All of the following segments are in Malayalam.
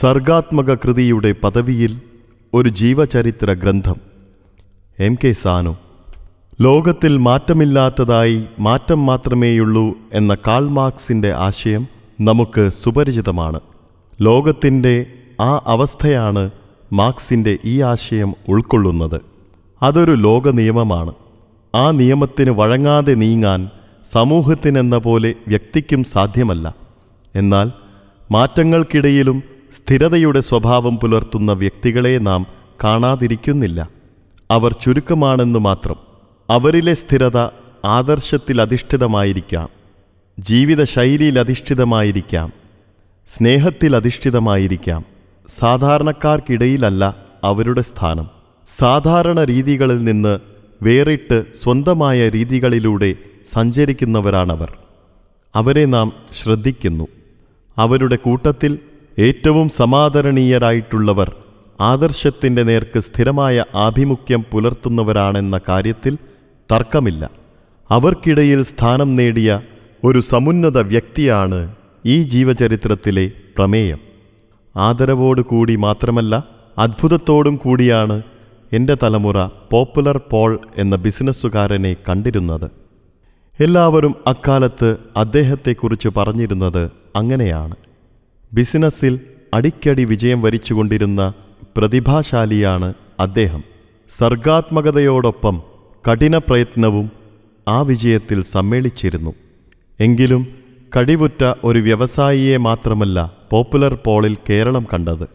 സർഗാത്മക കൃതിയുടെ പദവിയിൽ ഒരു ജീവചരിത്ര ഗ്രന്ഥം. M K Sanu. ലോകത്തിൽ മാറ്റമില്ലാത്തതായി മാറ്റം മാത്രമേയുള്ളൂ എന്ന കാൾ മാർക്സിന്റെ ആശയം നമുക്ക് സുപരിചിതമാണ്. ലോകത്തിന്റെ ആ അവസ്ഥയാണ് മാർക്സിന്റെ ഈ ആശയം ഉൾക്കൊള്ളുന്നത്. അതൊരു ലോക നിയമമാണ്. ആ നിയമത്തിന് വഴങ്ങാതെ നീങ്ങാൻ സമൂഹത്തിനെന്ന പോലെ വ്യക്തിക്കും സാധ്യമല്ല. എന്നാൽ മാറ്റങ്ങൾക്കിടയിലും സ്ഥിരതയുടെ സ്വഭാവം പുലർത്തുന്ന വ്യക്തികളെ നാം കാണാതിരിക്കുന്നില്ല. അവർ ചുരുക്കമാണെന്നു മാത്രം. അവരിലെ സ്ഥിരത ആദർശത്തിൽ അധിഷ്ഠിതമായിരിക്കാം. ജീവിതശൈലിയിൽ അധിഷ്ഠിതമായിരിക്കാം. സ്നേഹത്തിൽ അധിഷ്ഠിതമായിരിക്കാം. സാധാരണക്കാർക്കിടയിലല്ല അവരുടെ സ്ഥാനം. സാധാരണ രീതികളിൽ നിന്ന് വേറിട്ട് സ്വന്തമായ രീതികളിലൂടെ സഞ്ചരിക്കുന്നവരാണവർ. അവരെ നാം ശ്രദ്ധിക്കുന്നു. അവരുടെ കൂട്ടത്തിൽ ഏറ്റവും സമാദരണീയരായിട്ടുള്ളവർ ആദർശത്തിന്റെ നേർക്ക് സ്ഥിരമായ ആഭിമുഖ്യം പുലർത്തുന്നവരാണെന്ന കാര്യത്തിൽ തർക്കമില്ല. അവർക്കിടയിൽ സ്ഥാനം നേടിയ ഒരു സമുന്നത വ്യക്തിയാണ് ഈ ജീവചരിത്രത്തിലെ പ്രമേയം. ആദരവോടു കൂടി മാത്രമല്ല അത്ഭുതത്തോടും കൂടിയാണ് എന്റെ തലമുറ പോപ്പുലർ പോൾ എന്ന ബിസിനസ്സുകാരനെ കണ്ടിരുന്നത്. എല്ലാവരും അക്കാലത്ത് അദ്ദേഹത്തെക്കുറിച്ച് പറഞ്ഞിരുന്നത് അങ്ങനെയാണ്. ബിസിനസ്സിൽ അടിക്കടി വിജയം വരിച്ചുകൊണ്ടിരുന്ന പ്രതിഭാശാലിയാണ് അദ്ദേഹം. സർഗാത്മകതയോടൊപ്പം കഠിന പ്രയത്നവും ആ വിജയത്തിൽ സമ്മേളിച്ചിരുന്നു. എങ്കിലും കഴിവുറ്റ ഒരു വ്യവസായിയെ മാത്രമല്ല പോപ്പുലർ പോളിൽ കേരളം കണ്ടത്.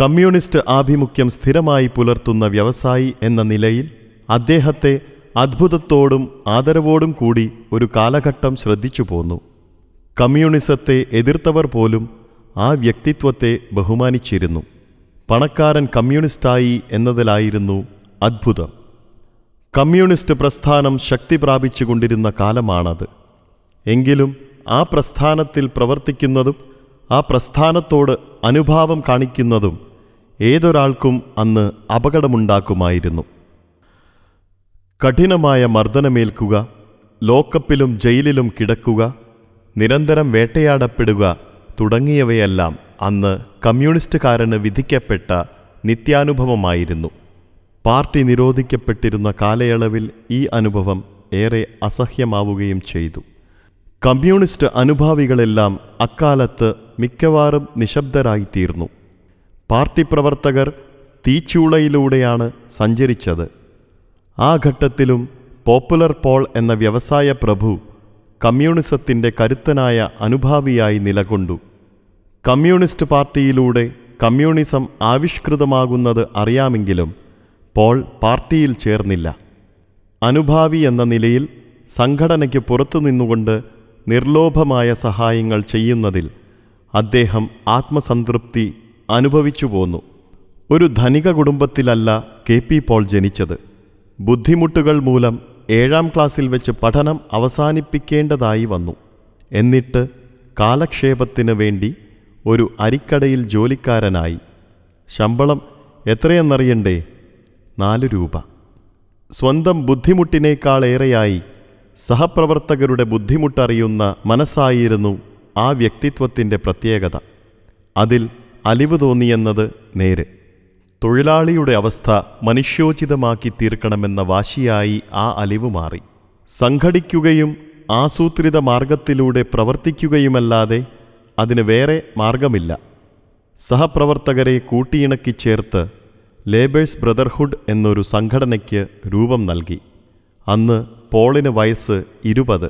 കമ്മ്യൂണിസ്റ്റ് ആഭിമുഖ്യം സ്ഥിരമായി പുലർത്തുന്ന വ്യവസായി എന്ന നിലയിൽ അദ്ദേഹത്തെ അത്ഭുതത്തോടും ആദരവോടും കൂടി ഒരു കാലഘട്ടം ശ്രദ്ധിച്ചു പോന്നു കമ്മ്യൂണിസത്തെ എതിർത്തവർ പോലും ആ വ്യക്തിത്വത്തെ ബഹുമാനിച്ചിരുന്നു. പണക്കാരൻ കമ്മ്യൂണിസ്റ്റായി എന്നതിലായിരുന്നു അത്ഭുതം. കമ്മ്യൂണിസ്റ്റ് പ്രസ്ഥാനം ശക്തി പ്രാപിച്ചുകൊണ്ടിരുന്ന കാലമാണത്. എങ്കിലും ആ പ്രസ്ഥാനത്തിൽ പ്രവർത്തിക്കുന്നതും ആ പ്രസ്ഥാനത്തോട് അനുഭാവം കാണിക്കുന്നതും ഏതൊരാൾക്കും അന്ന് അപകടമുണ്ടാക്കുമായിരുന്നു. കഠിനമായ മർദ്ദനമേൽക്കുക ലോക്കപ്പിലും ജയിലിലും കിടക്കുക നിരന്തരം വേട്ടയാടപ്പെടുക തുടങ്ങിയവയെല്ലാം അന്ന് കമ്മ്യൂണിസ്റ്റുകാരന് വിധിക്കപ്പെട്ട നിത്യാനുഭവമായിരുന്നു. പാർട്ടി നിരോധിക്കപ്പെട്ടിരുന്ന കാലയളവിൽ ഈ അനുഭവം ഏറെ അസഹ്യമാവുകയും ചെയ്തു. കമ്മ്യൂണിസ്റ്റ് അനുഭാവികളെല്ലാം അക്കാലത്ത് മിക്കവാറും നിശബ്ദരായിത്തീർന്നു. പാർട്ടി പ്രവർത്തകർ തീച്ചൂളയിലൂടെയാണ് സഞ്ചരിച്ചത്. ആ ഘട്ടത്തിലും പോപ്പുലർ പോൾ എന്ന വ്യവസായ പ്രഭു കമ്മ്യൂണിസത്തിന്റെ കരുത്തനായ അനുഭാവിയായി നിലകൊണ്ടു. കമ്മ്യൂണിസ്റ്റ് പാർട്ടിയിലൂടെ കമ്മ്യൂണിസം ആവിഷ്കൃതമാകുന്നത് അറിയാമെങ്കിലും പോൾ പാർട്ടിയിൽ ചേർന്നില്ല. അനുഭാവി എന്ന നിലയിൽ സംഘടനയ്ക്ക് പുറത്തു നിന്നുകൊണ്ട് നിർലോഭമായ സഹായങ്ങൾ ചെയ്യുന്നതിൽ അദ്ദേഹം ആത്മസംതൃപ്തി അനുഭവിച്ചു പോന്നു. ഒരു ധനിക കുടുംബത്തിലല്ല കെ പി പോൾ ജനിച്ചത്. ബുദ്ധിമുട്ടുകൾ മൂലം ഏഴാം ക്ലാസ്സിൽ വെച്ച് പഠനം അവസാനിപ്പിക്കേണ്ടതായി വന്നു. എന്നിട്ട് കാലക്ഷേപത്തിന് വേണ്ടി ഒരു അരിക്കടയിൽ ജോലിക്കാരനായി. ശമ്പളം എത്രയെന്നറിയണ്ടേ? നാല് രൂപ. സ്വന്തം ബുദ്ധിമുട്ടിനേക്കാളേറെയായി സഹപ്രവർത്തകരുടെ ബുദ്ധിമുട്ടറിയുന്ന മനസ്സായിരുന്നു ആ വ്യക്തിത്വത്തിന്റെ പ്രത്യേകത. അതിൽ അലിവ് തോന്നിയെന്നത് നേര്. തൊഴിലാളിയുടെ അവസ്ഥ മനുഷ്യോചിതമാക്കി തീർക്കണമെന്ന വാശിയായി ആ അലിവ് മാറി. സംഘടിക്കുകയും ആസൂത്രിത മാർഗത്തിലൂടെ പ്രവർത്തിക്കുകയുമല്ലാതെ അതിന് വേറെ മാർഗമില്ല സഹപ്രവർത്തകരെ കൂട്ടിയിണക്കി ചേർത്ത് ലേബേഴ്സ് ബ്രദർഹുഡ് എന്നൊരു സംഘടനയ്ക്ക് രൂപം നൽകി. അന്ന് പോളിന് വയസ്സ് ഇരുപത്.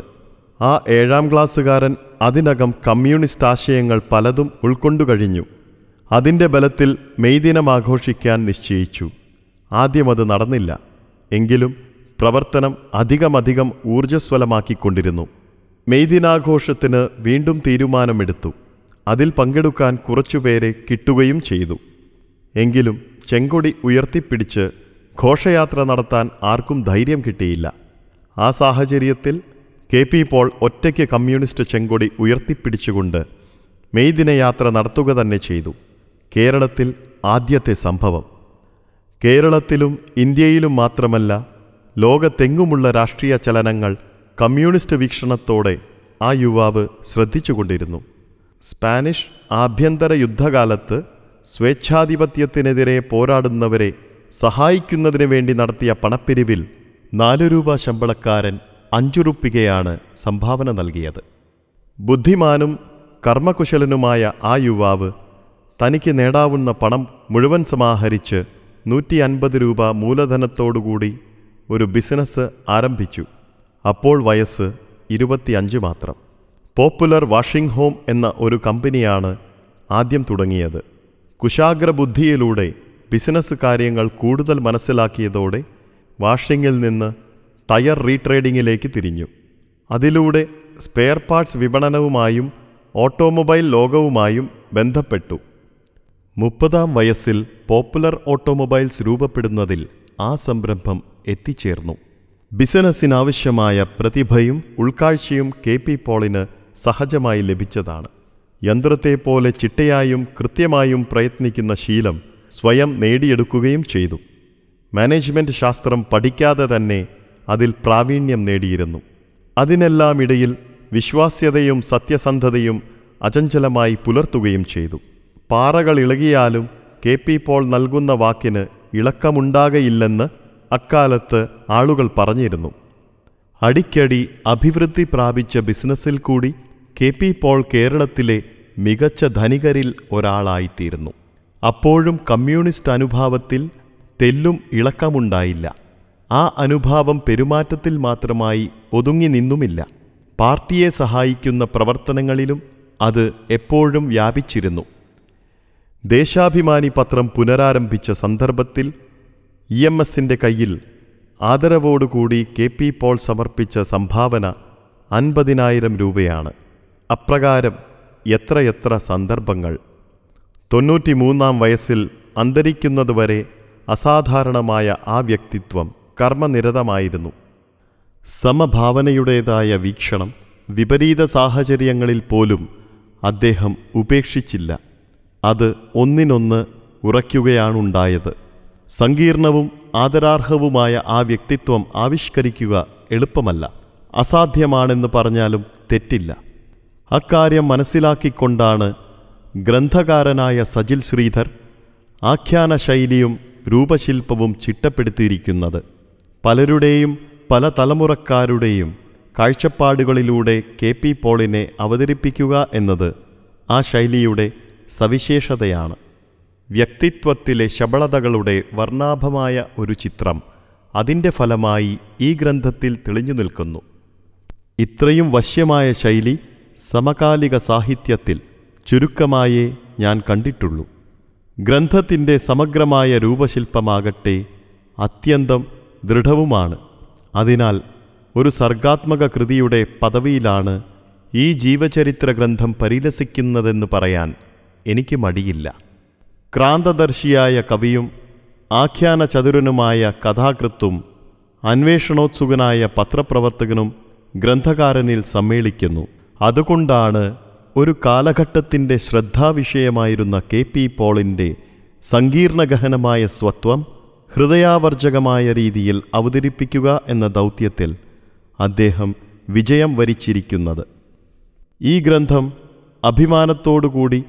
ആ ഏഴാം ക്ലാസ്സുകാരൻ അതിനകം കമ്മ്യൂണിസ്റ്റ് ആശയങ്ങൾ പലതും ഉൾക്കൊണ്ടു കഴിഞ്ഞു അതിന്റെ ബലത്തിൽ മെയ്ദിനം ആഘോഷിക്കാൻ നിശ്ചയിച്ചു. ആദ്യം അത് നടന്നില്ല. എങ്കിലും പ്രവർത്തനം അധികമധികം ഊർജസ്വലമാക്കിക്കൊണ്ടിരുന്നു. മെയ്ദിനാഘോഷത്തിന് വീണ്ടും തീരുമാനമെടുത്തു. അതിൽ പങ്കെടുക്കാൻ കുറച്ചുപേരെ കിട്ടുകയും ചെയ്തു. എങ്കിലും ചെങ്കൊടി ഉയർത്തിപ്പിടിച്ച് ഘോഷയാത്ര നടത്താൻ ആർക്കും ധൈര്യം കിട്ടിയില്ല. ആ സാഹചര്യത്തിൽ കെ പി പോൾ ഒറ്റയ്ക്ക് കമ്മ്യൂണിസ്റ്റ് ചെങ്കൊടി ഉയർത്തിപ്പിടിച്ചുകൊണ്ട് മെയ്ദിന യാത്ര നടത്തുക തന്നെ ചെയ്തു. കേരളത്തിൽ ആദ്യത്തെ സംഭവം. കേരളത്തിലും ഇന്ത്യയിലും മാത്രമല്ല ലോകത്തെങ്ങുമുള്ള രാഷ്ട്രീയ ചലനങ്ങൾ കമ്മ്യൂണിസ്റ്റ് വീക്ഷണത്തോടെ ആ യുവാവ് ശ്രദ്ധിച്ചുകൊണ്ടിരുന്നു. സ്പാനിഷ് ആഭ്യന്തര യുദ്ധകാലത്ത് സ്വേച്ഛാധിപത്യത്തിനെതിരെ പോരാടുന്നവരെ സഹായിക്കുന്നതിനു വേണ്ടി നടത്തിയ പണപ്പിരിവിൽ നാല് രൂപ ശമ്പളക്കാരൻ അഞ്ചുറുപ്പികയാണ് സംഭാവന നൽകിയത്. ബുദ്ധിമാനും കർമ്മകുശലനുമായ ആ യുവാവ് തനിക്ക് നേടാവുന്ന പണം മുഴുവൻ സമാഹരിച്ച് നൂറ്റി അൻപത് രൂപ മൂലധനത്തോടുകൂടി ഒരു ബിസിനസ് ആരംഭിച്ചു. അപ്പോൾ വയസ്സ് ഇരുപത്തിയഞ്ച് മാത്രം. പോപ്പുലർ വാഷിംഗ് ഹോം എന്ന ഒരു കമ്പനിയാണ് ആദ്യം തുടങ്ങിയത്. കുശാഗ്രബുദ്ധിയിലൂടെ ബിസിനസ് കാര്യങ്ങൾ കൂടുതൽ മനസ്സിലാക്കിയതോടെ വാഷിങ്ങിൽ നിന്ന് ടയർ റീട്രേഡിങ്ങിലേക്ക് തിരിഞ്ഞു. അതിലൂടെ സ്പെയർ പാർട്സ് വിപണനവുമായും ഓട്ടോമൊബൈൽ ലോകവുമായും ബന്ധപ്പെട്ടു. മുപ്പതാം വയസ്സിൽ പോപ്പുലർ ഓട്ടോമൊബൈൽസ് രൂപപ്പെടുന്നതിൽ ആ സംരംഭം എത്തിച്ചേർന്നു. ബിസിനസ്സിനാവശ്യമായ പ്രതിഭയും ഉൾക്കാഴ്ചയും കെ പി പോളിന് സഹജമായി ലഭിച്ചതാണ്. യന്ത്രത്തെപ്പോലെ ചിട്ടയായും കൃത്യമായും പ്രയത്നിക്കുന്ന ശീലം സ്വയം നേടിയെടുക്കുകയും ചെയ്തു. മാനേജ്മെന്റ് ശാസ്ത്രം പഠിക്കാതെ തന്നെ അതിൽ പ്രാവീണ്യം നേടിയിരുന്നു. അതിനെല്ലാം ഇടയിൽ വിശ്വാസ്യതയും സത്യസന്ധതയും അചഞ്ചലമായി പുലർത്തുകയും ചെയ്തു. പാറകൾ ഇളകിയാലും കെ പി പോൾ നൽകുന്ന വാക്കിന് ഇളക്കമുണ്ടാകയില്ലെന്ന് അക്കാലത്ത് ആളുകൾ പറഞ്ഞിരുന്നു. അടിക്കടി അഭിവൃദ്ധി പ്രാപിച്ച ബിസിനസ്സിൽ കൂടി കെ പി പോൾ കേരളത്തിലെ മികച്ച ധനികരിൽ ഒരാളായിത്തീരുന്നു. അപ്പോഴും കമ്മ്യൂണിസ്റ്റ് അനുഭാവത്തിൽ തെല്ലും ഇളക്കമുണ്ടായില്ല. ആ അനുഭാവം പെരുമാറ്റത്തിൽ മാത്രമായി ഒതുങ്ങി നിന്നുമില്ല. പാർട്ടിയെ സഹായിക്കുന്ന പ്രവർത്തനങ്ങളിലും അത് എപ്പോഴും വ്യാപിച്ചിരുന്നു. ദേശാഭിമാനി പത്രം പുനരാരംഭിച്ച സന്ദർഭത്തിൽ ഇ എം എസിന്റെ കയ്യിൽ ആദരവോടുകൂടി കെ പി പോൾ സമർപ്പിച്ച സംഭാവന അൻപതിനായിരം രൂപയാണ്. അപ്രകാരം എത്രയെത്ര സന്ദർഭങ്ങൾ. തൊണ്ണൂറ്റിമൂന്നാം വയസ്സിൽ അന്തരിക്കുന്നതുവരെ അസാധാരണമായ ആ വ്യക്തിത്വം കർമ്മനിരതമായിരുന്നു. സമഭാവനയുടേതായ വീക്ഷണം വിപരീത സാഹചര്യങ്ങളിൽ പോലും അദ്ദേഹം ഉപേക്ഷിച്ചില്ല. അത് ഒന്നിനൊന്ന് ഉറയ്ക്കുകയാണുണ്ടായത്. സങ്കീർണവും ആദരാർഹവുമായ ആ വ്യക്തിത്വം ആവിഷ്കരിക്കുക എളുപ്പമല്ല. അസാധ്യമാണെന്ന് പറഞ്ഞാലും തെറ്റില്ല. അക്കാര്യം മനസ്സിലാക്കിക്കൊണ്ടാണ് ഗ്രന്ഥകാരനായ സജിൽ ശ്രീധർ ആഖ്യാന ശൈലിയും രൂപശില്പവും ചിട്ടപ്പെടുത്തിയിരിക്കുന്നത്. പലരുടെയും പല തലമുറക്കാരുടെയും കാഴ്ചപ്പാടുകളിലൂടെ കെ പി പോളിനെ അവതരിപ്പിക്കുക എന്നത് ആ ശൈലിയുടെ സവിശേഷതയാണ്. വ്യക്തിത്വത്തിലെ ശബളതകളുടെ വർണാഭമായ ഒരു ചിത്രം അതിന്റെ ഫലമായി ഈ ഗ്രന്ഥത്തിൽ തെളിഞ്ഞു നിൽക്കുന്നു. ഇത്രയും വശ്യമായ ശൈലി സമകാലിക സാഹിത്യത്തിൽ ചുരുക്കമായേ ഞാൻ കണ്ടിട്ടുള്ളൂ. ഗ്രന്ഥത്തിന്റെ സമഗ്രമായ രൂപശില്പമാകട്ടെ അത്യന്തം ദൃഢവുമാണ്. അതിനാൽ ഒരു സർഗാത്മക കൃതിയുടെ പദവിയിലാണ് ഈ ജീവചരിത്ര ഗ്രന്ഥം പരിലസിക്കുന്നതെന്ന് പറയാൻ എനിക്ക് മടിയില്ല. ക്രാന്തദർശിയായ കവിയും ആഖ്യാന ചതുരനുമായ കഥാകൃത്തും അന്വേഷണോത്സുകനായ പത്രപ്രവർത്തകനും ഗ്രന്ഥകാരനിൽ സമ്മേളിക്കുന്നു. അതുകൊണ്ടാണ് ഒരു കാലഘട്ടത്തിന്റെ ശ്രദ്ധാവിഷയമായിരുന്ന കെ പി പോളിന്റെ സങ്കീർണഗഹനമായ സ്വത്വം ഹൃദയാവർജകമായ രീതിയിൽ അവതരിപ്പിക്കുക എന്ന ദൗത്യത്തിൽ അദ്ദേഹം വിജയം വരിച്ചിരിക്കുന്നത്. ഈ ഗ്രന്ഥം അഭിമാനത്തോടുകൂടി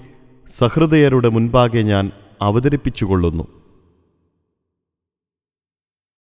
സഹൃദയരുടെ മുൻപാകെ ഞാൻ അവതരിപ്പിച്ചുകൊള്ളുന്നു.